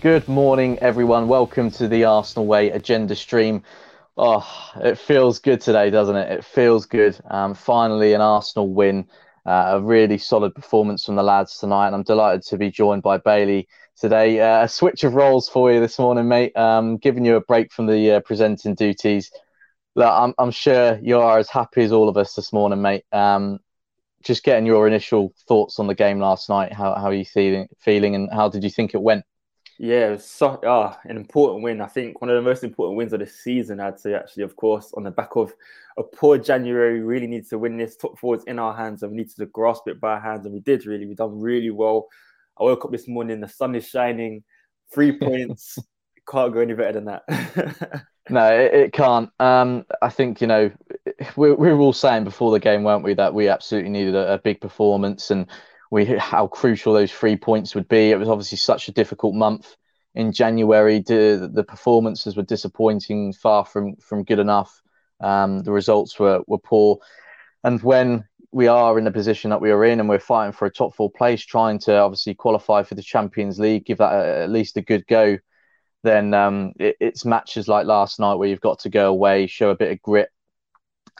Good morning, everyone. Welcome to the Arsenal Way agenda stream. Oh, it feels good today, doesn't it? It feels good. Um, finally, an Arsenal win. Uh, a really solid performance from the lads tonight, and I'm delighted to be joined by Bailey today. Uh, a switch of roles for you this morning, mate. Um, giving you a break from the uh, presenting duties. Look, I'm, I'm sure you are as happy as all of us this morning, mate. Um, just getting your initial thoughts on the game last night. How, how are you feeling, feeling, and how did you think it went? Yeah, it was so, ah, an important win. I think one of the most important wins of the season, I'd say, actually, of course, on the back of a poor January. We really needed to win this. Top forwards in our hands, and we needed to grasp it by our hands, and we did really. We done really well. I woke up this morning, the sun is shining, three points. can't go any better than that. no, it, it can't. Um, I think, you know, we, we were all saying before the game, weren't we, that we absolutely needed a, a big performance and we how crucial those three points would be. It was obviously such a difficult month in January. The, the performances were disappointing, far from from good enough. Um, the results were were poor, and when we are in the position that we are in, and we're fighting for a top four place, trying to obviously qualify for the Champions League, give that a, at least a good go. Then um, it, it's matches like last night where you've got to go away, show a bit of grit,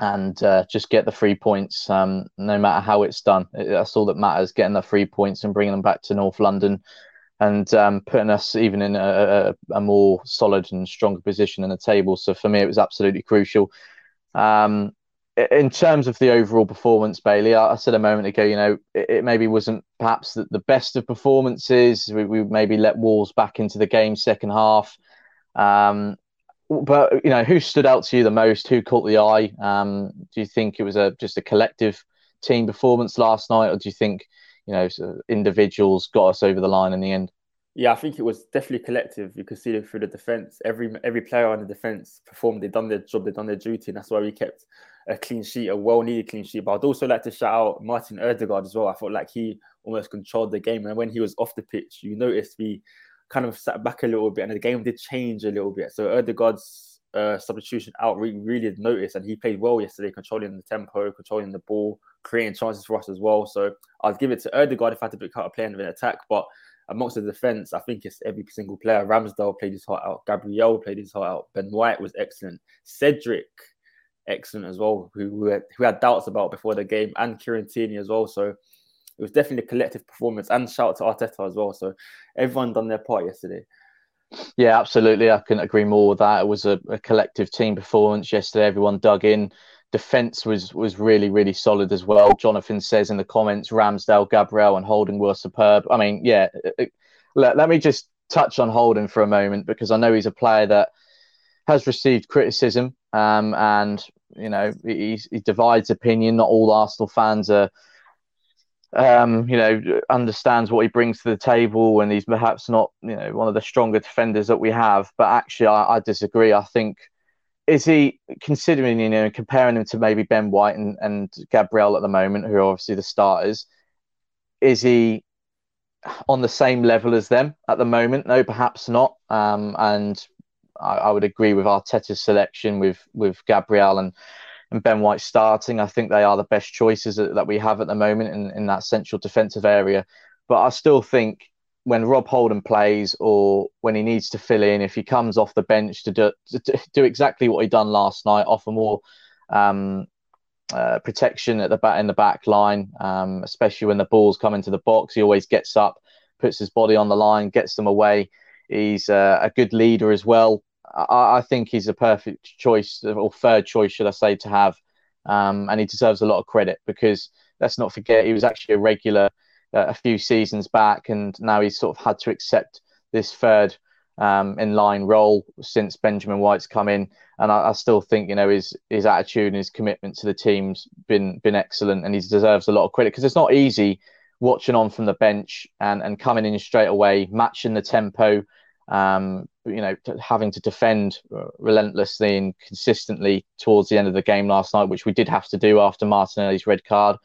and uh, just get the three points, um, no matter how it's done. That's all that matters: getting the three points and bringing them back to North London, and um, putting us even in a, a, more solid and stronger position in the table. So for me, it was absolutely crucial. Um, in terms of the overall performance, Bailey, I, said a moment ago, you know, it, it maybe wasn't perhaps the, the, best of performances. We, we, maybe let Wolves back into the game second half. Um, but you know, who stood out to you the most? Who caught the eye? Um, do you think it was a just a collective team performance last night, or do you think you know individuals got us over the line in the end? Yeah, I think it was definitely collective. You could see it through the defense. Every every player on the defense performed. They done their job. They done their duty, and that's why we kept a clean sheet, a well needed clean sheet. But I'd also like to shout out Martin Odegaard as well. I felt like he almost controlled the game, and when he was off the pitch, you noticed we kind of sat back a little bit, and the game did change a little bit. So Odegaard's uh, substitution out really, really noticed, and he played well yesterday, controlling the tempo, controlling the ball, creating chances for us as well. So I'd give it to Odegaard if I had to pick out a player in an attack, but amongst the defense, I think it's every single player. Ramsdale played his heart out. Gabriel played his heart out. Ben White was excellent. Cedric, excellent as well, who, who, had, who had doubts about before the game, and Kieran Tierney as well. So it was definitely a collective performance and shout out to Arteta as well. So everyone done their part yesterday. Yeah, absolutely. I couldn't agree more with that. It was a, a collective team performance yesterday. Everyone dug in. Defense was was really really solid as well. Jonathan says in the comments, Ramsdale, Gabriel, and Holding were superb. I mean, yeah. Let, let me just touch on Holding for a moment because I know he's a player that has received criticism, um, and you know he, he divides opinion. Not all Arsenal fans are um, you know, understands what he brings to the table, and he's perhaps not, you know, one of the stronger defenders that we have. But actually, I, I disagree. I think is he considering, you know, comparing him to maybe Ben White and, and Gabriel at the moment, who are obviously the starters, is he on the same level as them at the moment? No, perhaps not. Um, and I, I would agree with Arteta's selection with with Gabriel and and Ben White starting. I think they are the best choices that, we have at the moment in, in that central defensive area. But I still think when Rob Holding plays or when he needs to fill in, if he comes off the bench to do, to do exactly what he done last night, offer more um, uh, protection at the back in the back line, um, especially when the balls come into the box, he always gets up, puts his body on the line, gets them away. He's uh, a good leader as well. I, I, think he's a perfect choice or third choice, should I say, to have, um, and he deserves a lot of credit because let's not forget he was actually a regular uh, a few seasons back, and now he's sort of had to accept this third um, in line role since Benjamin White's come in, and I, I, still think you know his his attitude and his commitment to the team's been been excellent, and he deserves a lot of credit because it's not easy watching on from the bench and and coming in straight away, matching the tempo, um, you know, having to defend uh, relentlessly and consistently towards the end of the game last night, which we did have to do after Martinelli's red card,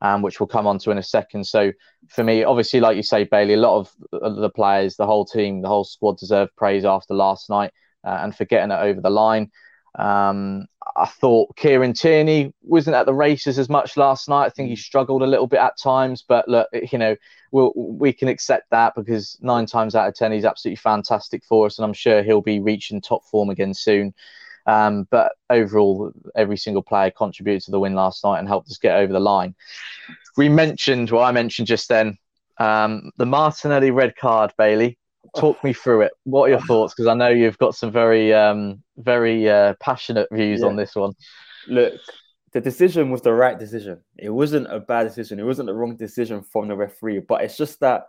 um, which we'll come on to in a second. So for me, obviously, like you say, Bailey, a lot of the players, the whole team, the whole squad deserved praise after last night uh, and for getting it over the line. Um, I thought Kieran Tierney wasn't at the races as much last night. I think he mm. struggled a little bit at times, but look, you know, we'll, we can accept that because nine times out of ten he's absolutely fantastic for us, and I'm sure he'll be reaching top form again soon. Um, but overall, every single player contributed to the win last night and helped us get over the line. We mentioned, well, I mentioned just then, um, the Martinelli red card, Bailey. Talk me through it. What are your thoughts? Because I know you've got some very, um, very uh, passionate views yeah. on this one. Look, the decision was the right decision. It wasn't a bad decision. It wasn't the wrong decision from the referee. But it's just that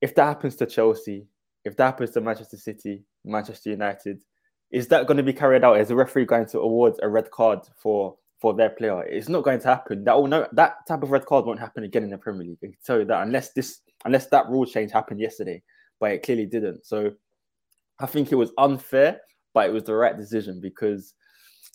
if that happens to Chelsea, if that happens to Manchester City, Manchester United, is that going to be carried out? Is the referee going to award a red card for for their player? It's not going to happen. That will no that type of red card won't happen again in the Premier League. I can tell you that unless this unless that rule change happened yesterday, but it clearly didn't. So I think it was unfair, but it was the right decision because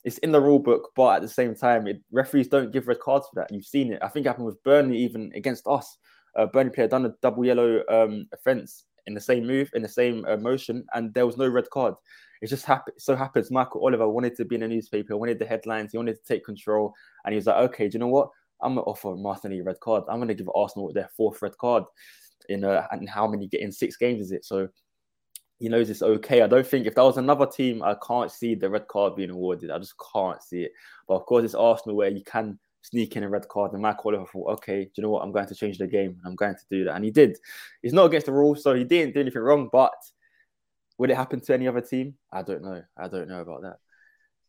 it's in the rule book, but at the same time, it, referees don't give red cards for that. You've seen it. I think it happened with Burnley even against us. Uh, Burnley player done a double yellow um, offence in the same move, in the same uh, motion, and there was no red card. It just happened. So happens Michael Oliver wanted to be in a newspaper, wanted the headlines, he wanted to take control, and he was like, okay, do you know what? I'm gonna offer Martinelli a red card. I'm gonna give Arsenal their fourth red card in uh, and how many get in six games is it? So he knows it's okay. I don't think if that was another team, I can't see the red card being awarded. I just can't see it. But of course, it's Arsenal where you can sneak in a red card. And Michael Oliver thought, okay, do you know what? I'm going to change the game. I'm going to do that. And he did. He's not against the rules, so he didn't do anything wrong. But would it happen to any other team? I don't know. I don't know about that.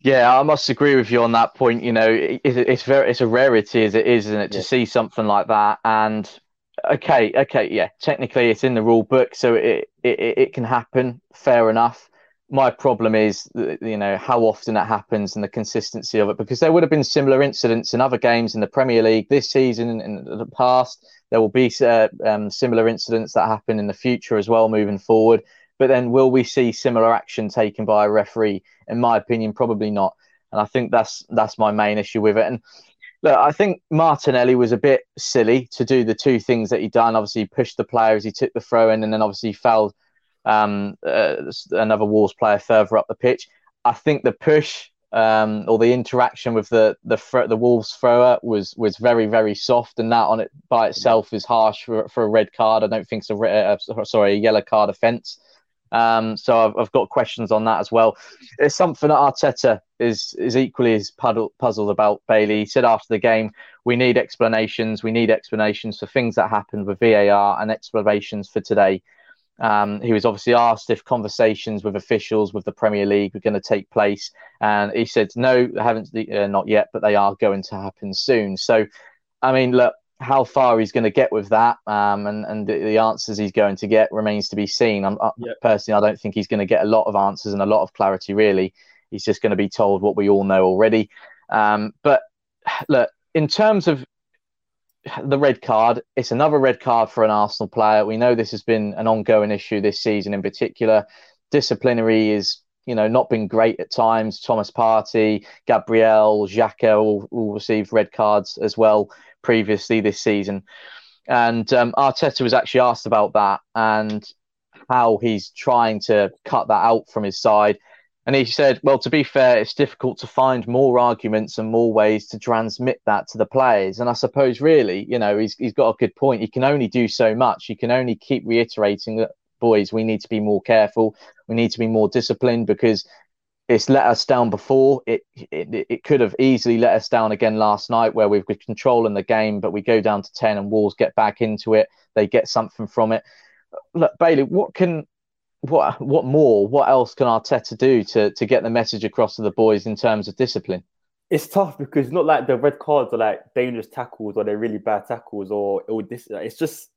Yeah, I must agree with you on that point. You know, it, it's very it's a rarity as it is, isn't it, to yeah. see something like that. And okay, okay, yeah, technically it's in the rule book, so it it, it can happen. Fair enough. My problem is, you know, how often it happens and the consistency of it, because there would have been similar incidents in other games in the Premier League this season and in the past. There will be uh, um, similar incidents that happen in the future as well, moving forward. But then, will we see similar action taken by a referee? In my opinion, probably not. And I think that's that's my main issue with it. And look, I think Martinelli was a bit silly to do the two things that he done. Obviously, he pushed the player as he took the throw in, and then obviously fouled um, uh, another Wolves player further up the pitch. I think the push um, or the interaction with the the the Wolves thrower was was very very soft, and that on it by itself is harsh for, for a red card. I don't think it's a uh, sorry a yellow card offence. Um, so I've, I've, got questions on that as well. It's something that Arteta is is equally as puzzled about. Bailey he said after the game, we need explanations. We need explanations for things that happened with VAR and explanations for today. Um, he was obviously asked if conversations with officials with the Premier League were going to take place, and he said no, haven't uh, not yet, but they are going to happen soon. So, I mean, look, how far he's going to get with that um, and, and the, the, answers he's going to get remains to be seen. I'm, yep. Personally, I don't think he's going to get a lot of answers and a lot of clarity, really. He's just going to be told what we all know already. Um, but look, in terms of the red card, it's another red card for an Arsenal player. We know this has been an ongoing issue this season in particular. Disciplinary is you know, not been great at times. Thomas Partey, Gabriel, Xhaka all, all received red cards as well previously this season. And um, Arteta was actually asked about that and how he's trying to cut that out from his side. And he said, well, to be fair, it's difficult to find more arguments and more ways to transmit that to the players. And I suppose, really, you know, he's, he's got a good point. He can only do so much. He can only keep reiterating that, boys, we need to be more careful. We need to be more disciplined because it's let us down before. It, it it could have easily let us down again last night, where we've got control in the game, but we go down to ten and Wolves get back into it. They get something from it. Look, Bailey, what can what what more? What else can Arteta do to to get the message across to the boys in terms of discipline? It's tough because not like the red cards are like dangerous tackles or they're really bad tackles or, or this. It's just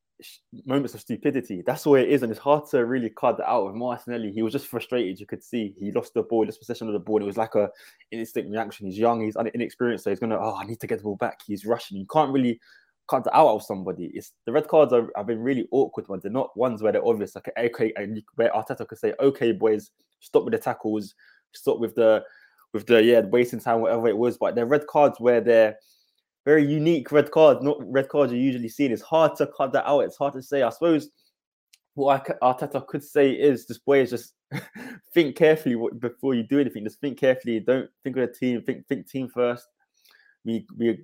moments of stupidity. That's what it is, and it's hard to really cut that out with Martinelli. He was just frustrated. You could see he lost the ball, lost possession of the ball. It was like a instant reaction. He's young, he's inexperienced, so he's gonna. Oh, I need to get the ball back. He's rushing. You can't really cut that out of somebody. It's the red cards are, have been really awkward ones. They're not ones where they're obvious. Like okay, and where Arteta could say, "Okay, boys, stop with the tackles, stop with the." With the yeah, wasting time, whatever it was, but they're red cards where they're very unique red cards, not red cards you're usually seeing. It's hard to cut that out. It's hard to say. I suppose what I, Arteta could say is this boy is just think carefully before you do anything. Just think carefully. Don't think of the team. Think think team first. We we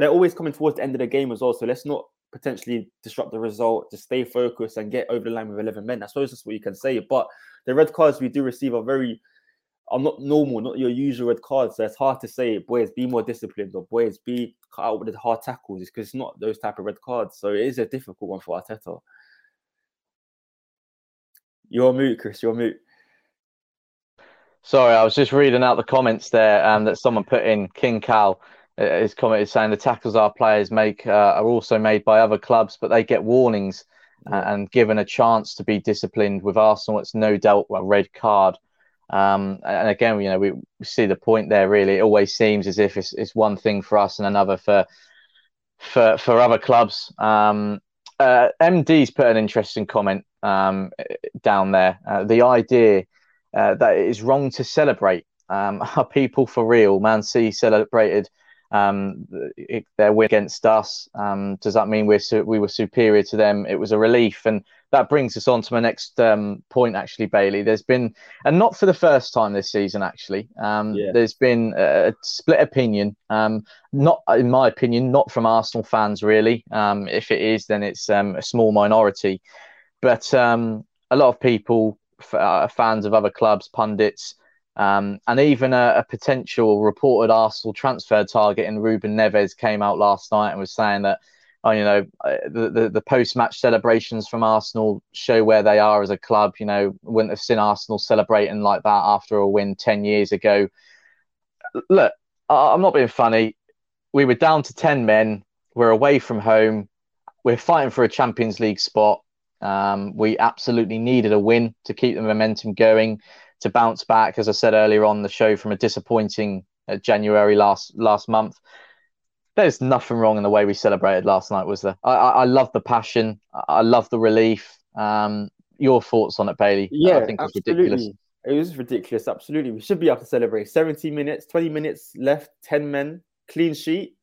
they're always coming towards the end of the game as well. So let's not potentially disrupt the result. Just stay focused and get over the line with eleven men. I suppose that's what you can say. But the red cards we do receive are very are not normal, not your usual red cards. So it's hard to say, boys, be more disciplined or boys, be cut out with the hard tackles. It's because it's not those type of red cards. So it is a difficult one for Arteta. You're mute, Chris. You're mute. Sorry, I was just reading out the comments there um, that someone put in. King Cal, uh, his comment is saying the tackles our players make uh, are also made by other clubs, but they get warnings uh, and given a chance to be disciplined. With Arsenal, it's no doubt a red card. Um, and again, you know, we, see the point there. Really, it always seems as if it's, it's one thing for us and another for for for other clubs. Um, uh, MD's put an interesting comment um, down there. Uh, the idea uh, that it is wrong to celebrate. Um, are people for real? Man City celebrated um, their win against us. Um, does that mean we're su- we were superior to them? It was a relief, and that brings us on to my next um, point. Actually, Bailey, there's been, and not for the first time this season. Actually, um, yeah. there's been a split opinion. Um, not in my opinion, not from Arsenal fans really. Um, if it is, then it's um, a small minority, but um, a lot of people, f- uh, fans of other clubs, pundits. Um, and even a, a, potential reported Arsenal transfer target in Ruben Neves came out last night and was saying that, oh, you know, uh, the, the, the post match celebrations from Arsenal show where they are as a club. You know, wouldn't have seen Arsenal celebrating like that after a win 10 years ago. Look, I'm not being funny. We were down to 10 men. We're away from home. We're fighting for a Champions League spot. Um, we absolutely needed a win to keep the momentum going to bounce back, as I said earlier on the show, from a disappointing uh, January last last month. There's nothing wrong in the way we celebrated last night, was there? I, I, I love the passion. I love the relief. Um, your thoughts on it, Bailey? Yeah, I think it's ridiculous. It was ridiculous. Absolutely, we should be able to celebrate. 70 minutes, 20 minutes left, 10 men, clean sheet,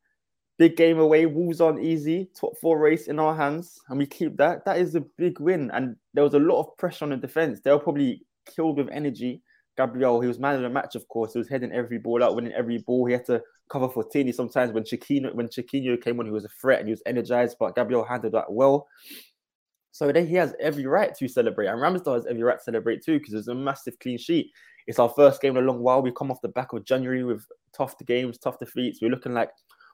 big game away. Wolves on easy, top four race in our hands, and we keep that. That is a big win. And there was a lot of pressure on the defense. They were probably killed with energy. Gabriel, he was man of the match, of course. He was heading every ball out, winning every ball. He had to cover for Tini sometimes when Chiquinho when Chiquinho came on, he was a threat and he was energized, but Gabriel handled that well. So then he has every right to celebrate, and Ramsdale has every right to celebrate too because it's a massive clean sheet. It's our first game in a long while. We come off the back of January with tough games, tough defeats. We're looking like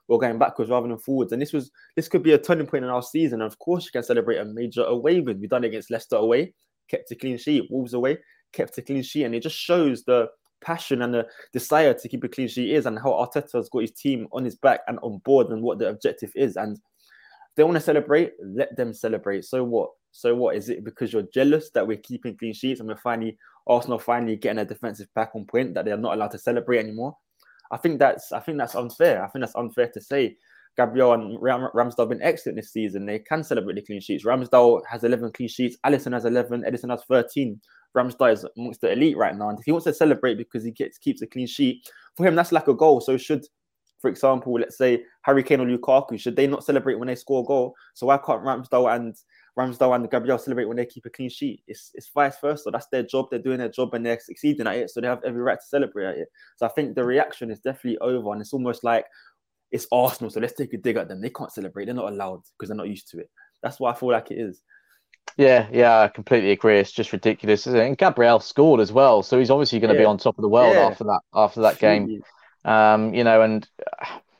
we're going backwards rather than forwards, and this was this could be a turning point in our season. And of course, you can celebrate a major away win. We've done it against Leicester away, kept a clean sheet. Wolves away, kept a clean sheet, and it just shows the passion and the desire to keep a clean sheet is, and how Arteta has got his team on his back and on board, and what the objective is. And they want to celebrate, let them celebrate. So what? So what is it? Because you're jealous that we're keeping clean sheets and we're finally Arsenal finally getting a defensive back on point that they're not allowed to celebrate anymore. I think that's I think that's unfair. I think that's unfair to say. Gabriel and Ram- Ramsdale have been excellent this season. They can celebrate the clean sheets. Ramsdale has 11 clean sheets. Alisson has 11. Ederson has 13. Ramsdale is amongst the elite right now. And if he wants to celebrate because he gets keeps a clean sheet, for him, that's like a goal. So should, for example, let's say Harry Kane or Lukaku, should they not celebrate when they score a goal? So why can't Ramsdale and Ramsdale and Gabriel celebrate when they keep a clean sheet? It's, it's vice versa. That's their job. They're doing their job and they're succeeding at it. So they have every right to celebrate at it. So I think the reaction is definitely over. And it's almost like it's Arsenal. So let's take a dig at them. They can't celebrate. They're not allowed because they're not used to it. That's what I feel like it is. Yeah, yeah, I completely agree. It's just ridiculous, and Gabriel scored as well, so he's obviously going to yeah. be on top of the world yeah. after that after that game. Um, you know, and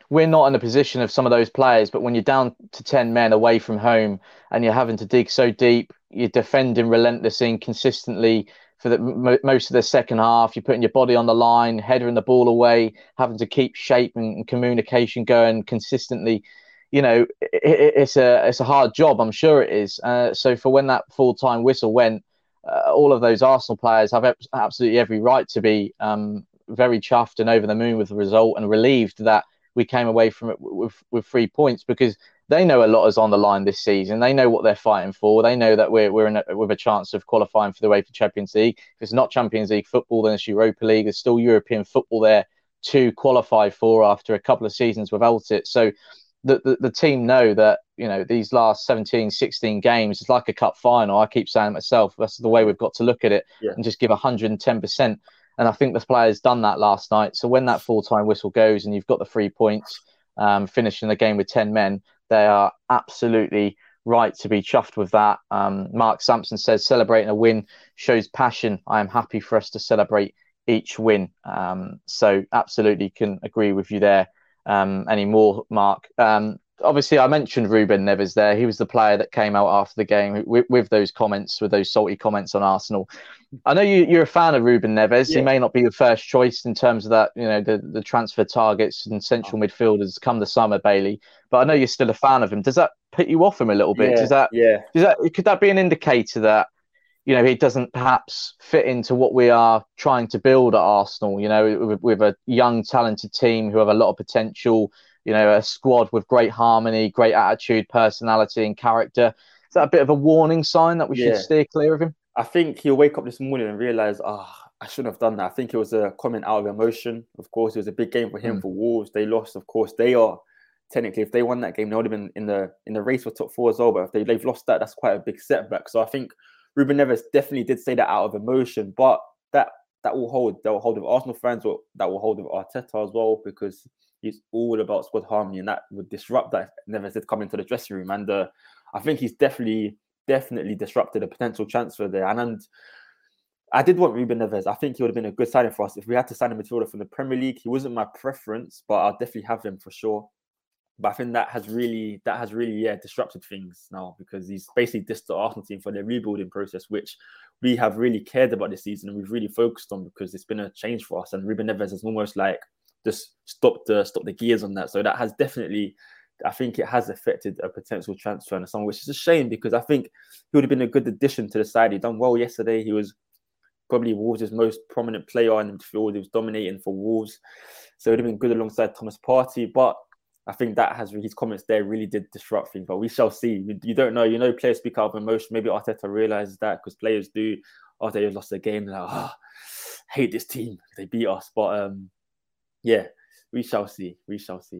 we're not in the position of some of those players, but when you're down to ten men away from home and you're having to dig so deep, you're defending relentlessly and consistently for the most of the second half. You're putting your body on the line, heading the ball away, having to keep shape and, and communication going consistently you know, it, it's a it's a hard job. I'm sure it is. Uh, so for when that full time whistle went, uh, all of those Arsenal players have absolutely every right to be um, very chuffed and over the moon with the result and relieved that we came away from it with with three points because they know a lot is on the line this season. They know what they're fighting for. They know that we're we're in a, with a chance of qualifying for the way for Champions League. If it's not Champions League football, then it's Europa League. There's still European football there to qualify for after a couple of seasons without it. So the, the, the team know that you know these last 17, 16 games is like a cup final. I keep saying myself. That's the way we've got to look at it yeah. and just give 110 percent. And I think the players done that last night. So when that full time whistle goes and you've got the three points, um, finishing the game with 10 men, they are absolutely right to be chuffed with that. Um, Mark Sampson says celebrating a win shows passion. I am happy for us to celebrate each win. Um, so absolutely can agree with you there. Um, any more, Mark? Um, obviously, I mentioned Ruben Neves there. He was the player that came out after the game with, with those comments, with those salty comments on Arsenal. I know you, are a fan of Ruben Neves. Yeah. He may not be the first choice in terms of that, you know, the, the transfer targets and central oh. midfielders come the summer, Bailey. But I know you're still a fan of him. Does that put you off him a little bit? Yeah, does that? Yeah. Does that? Could that be an indicator that you know, he doesn't perhaps fit into what we are trying to build at Arsenal. You know, with, with, a young, talented team who have a lot of potential. You know, a squad with great harmony, great attitude, personality, and character. Is that a bit of a warning sign that we yeah. should steer clear of him? I think he'll wake up this morning and realize, ah, oh, I shouldn't have done that. I think it was a comment out of emotion. Of course, it was a big game for him mm. for Wolves. They lost, of course. They are technically, if they won that game, they would have been in the in the race for top four as well. But if they, they've lost that, that's quite a big setback. So I think Ruben Neves definitely did say that out of emotion, but that that will hold. That will hold with Arsenal fans, that will hold with Arteta as well, because he's all about squad harmony, and that would disrupt that. Neves did come into the dressing room, and uh, I think he's definitely definitely disrupted a potential transfer there. And, and I did want Ruben Neves. I think he would have been a good signing for us if we had to sign a midfielder from the Premier League. He wasn't my preference, but I'll definitely have him for sure. But I think that has really that has really yeah disrupted things now because he's basically dissed the Arsenal team for their rebuilding process, which we have really cared about this season and we've really focused on because it's been a change for us. And Ruben Neves has almost like just stopped the stop the gears on that. So that has definitely I think it has affected a potential transfer and someone, which is a shame because I think he would have been a good addition to the side. He done well yesterday. He was probably Wolves' most prominent player in the field. He was dominating for Wolves. So it would have been good alongside Thomas Partey. But I think that has his comments there really did disrupt things, but we shall see. You, don't know. You know, players speak out of emotion. Maybe Arteta realizes that because players do after they've lost a game. They're like, oh, hate this team. They beat us. But um, yeah, we shall see. We shall see.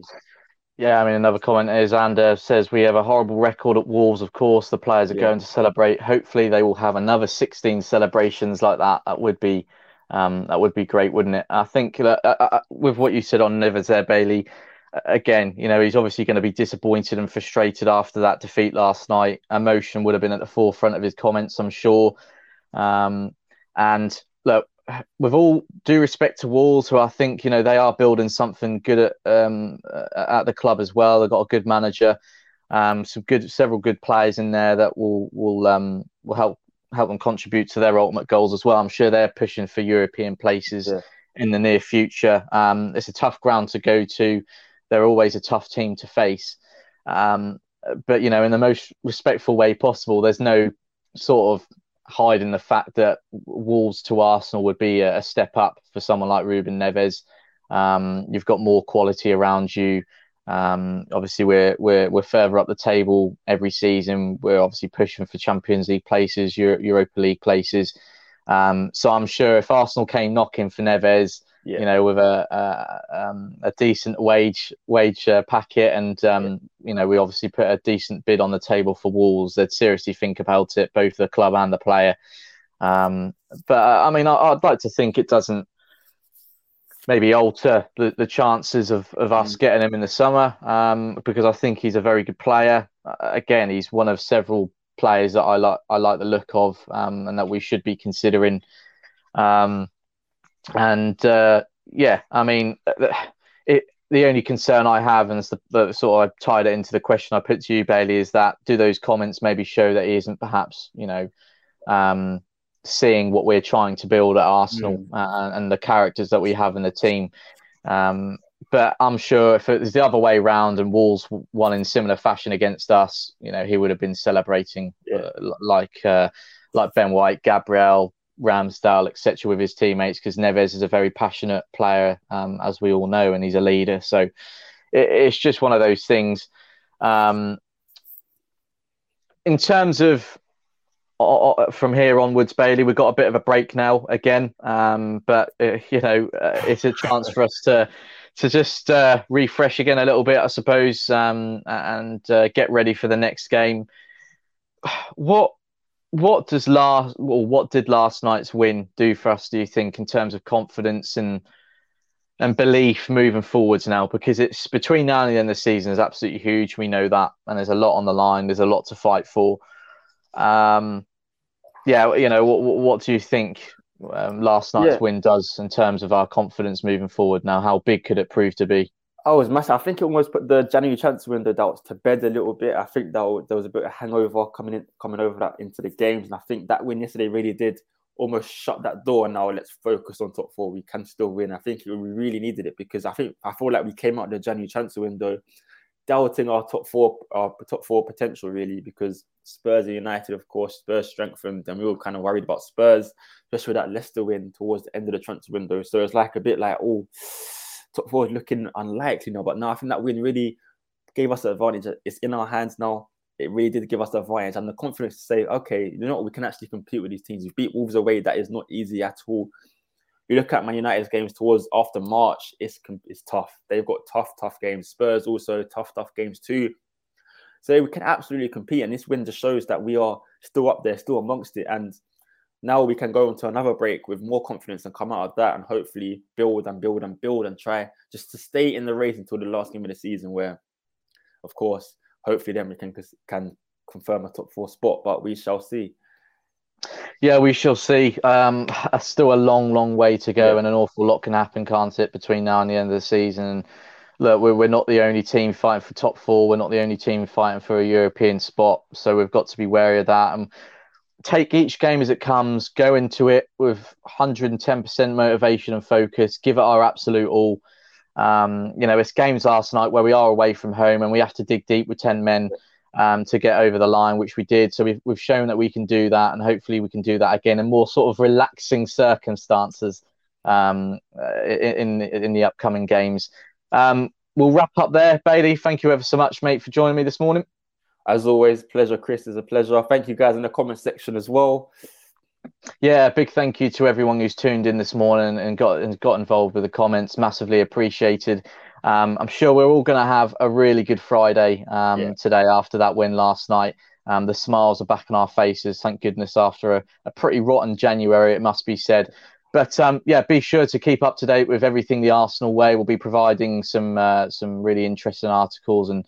Yeah, I mean, another comment is Ander says we have a horrible record at Wolves. Of course, the players are yeah. going to celebrate. Hopefully, they will have another 16 celebrations like that. That would be um, that would be great, wouldn't it? I think uh, uh, uh with what you said on Neves there, Bailey, again, you know, he's obviously going to be disappointed and frustrated after that defeat last night. Emotion would have been at the forefront of his comments, I'm sure. Um, and look, with all due respect to Wolves, who I think you know they are building something good at um, at the club as well. They've got a good manager, um, some good, several good players in there that will will um, will help help them contribute to their ultimate goals as well. I'm sure they're pushing for European places yeah. in the near future. Um, it's a tough ground to go to they're always a tough team to face. Um, but you know, in the most respectful way possible. There's no sort of hiding the fact that Wolves to Arsenal would be a, a step up for someone like Ruben Neves. Um, you've got more quality around you. Um, obviously, we're we're we're further up the table every season. We're obviously pushing for Champions League places, Euro- Europa League places. Um, so I'm sure if Arsenal came knocking for Neves, yeah. you know, with a a, um, a decent wage wage uh, packet, and um, yeah. you know, we obviously put a decent bid on the table for Wolves. They'd seriously think about it, both the club and the player. Um, but uh, I mean, I, would like to think it doesn't maybe alter the, the chances of, of us mm. getting him in the summer um, because I think he's a very good player. Uh, again, he's one of several players that I like I like the look of um, and that we should be considering. Um, and uh, yeah, I mean, it, the only concern I have, and the, the, sort of I tied it into the question I put to you, Bailey, is that do those comments maybe show that he isn't perhaps, you know, um, seeing what we're trying to build at Arsenal mm. uh, and the characters that we have in the team. Um, but I'm sure if it was the other way around and Wolves won in similar fashion against us, you know, he would have been celebrating yeah. uh, like uh, like Ben White, Gabriel, Ramsdale, etc., with his teammates because Neves is a very passionate player, um, as we all know, and he's a leader. So it, it's just one of those things. Um, in terms of uh, from here onwards, Bailey, we've got a bit of a break now again, um, but uh, you know uh, it's a chance for us to to just uh, refresh again a little bit, I suppose, um, and uh, get ready for the next game. What what does last or what did last night's win do for us? Do you think in terms of confidence and and belief moving forwards now? Because it's between now and the end of the season is absolutely huge. We know that, and there's a lot on the line. There's a lot to fight for. Um, yeah, you know, what, what do you think um, last night's yeah. win does in terms of our confidence moving forward now? How big could it prove to be? Oh, it was massive. I think it almost put the January transfer window doubts to bed a little bit. I think that there was a bit of hangover coming in, coming over that into the games, and I think that win yesterday really did almost shut that door. And now let's focus on top four. We can still win. I think we really needed it because I think I feel like we came out the January transfer window doubting our top four, our top four potential really because Spurs and United, of course, Spurs strengthened, and we were kind of worried about Spurs, especially with that Leicester win towards the end of the transfer window. So it's like a bit like, oh, top four is looking unlikely now. But now I think that win really gave us the advantage. It's in our hands now. It really did give us the advantage and the confidence to say, okay, you know what, we can actually compete with these teams. We beat Wolves away. That is not easy at all you look at Man United's games towards after March, it's it's tough. They've got tough, tough games. Spurs also tough, tough games too. So we can absolutely compete, and this win just shows that we are still up there, still amongst it. And now we can go into another break with more confidence and come out of that, and hopefully build and build and build and try just to stay in the race until the last game of the season, where, of course, hopefully then we can can confirm a top four spot. But we shall see. Yeah, we shall see. Um, still a long, long way to go, yeah. and an awful lot can happen, can't it, between now and the end of the season? Look, we're, we're not the only team fighting for top four. We're not the only team fighting for a European spot, so we've got to be wary of that and take each game as it comes. Go into it with 110% motivation and focus. Give it our absolute all. Um, you know, it's games last night where we are away from home and we have to dig deep with 10 men um, to get over the line, which we did. So we've, we've shown that we can do that, and hopefully we can do that again in more sort of relaxing circumstances um, uh, in, in the upcoming games. Um, we'll wrap up there, Bailey. Thank you ever so much, mate, for joining me this morning. As always, pleasure, Chris. It's a pleasure. Thank you guys in the comment section as well. Yeah, big thank you to everyone who's tuned in this morning and got and got involved with the comments. Massively appreciated. Um, I'm sure we're all going to have a really good Friday um, yeah. today after that win last night. Um, the smiles are back on our faces, thank goodness, after a, a pretty rotten January, it must be said. But um, yeah, be sure to keep up to date with everything the Arsenal way. We'll be providing some uh, some really interesting articles and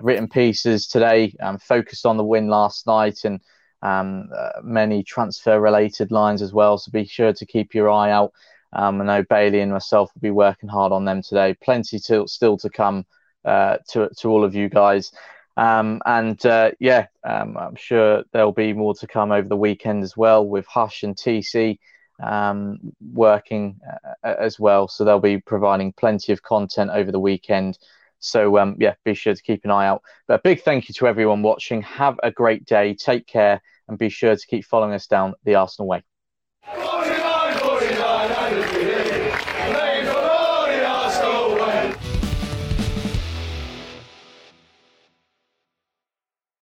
written pieces today, um, focused on the win last night and um, uh, many transfer related lines as well. So be sure to keep your eye out. Um, I know Bailey and myself will be working hard on them today. Plenty to, still to come uh, to to all of you guys. Um, and uh, yeah, um, I'm sure there'll be more to come over the weekend as well with Hush and TC um, working uh, as well. So they'll be providing plenty of content over the weekend. So um, yeah, be sure to keep an eye out. But a big thank you to everyone watching. Have a great day. Take care and be sure to keep following us down the Arsenal way.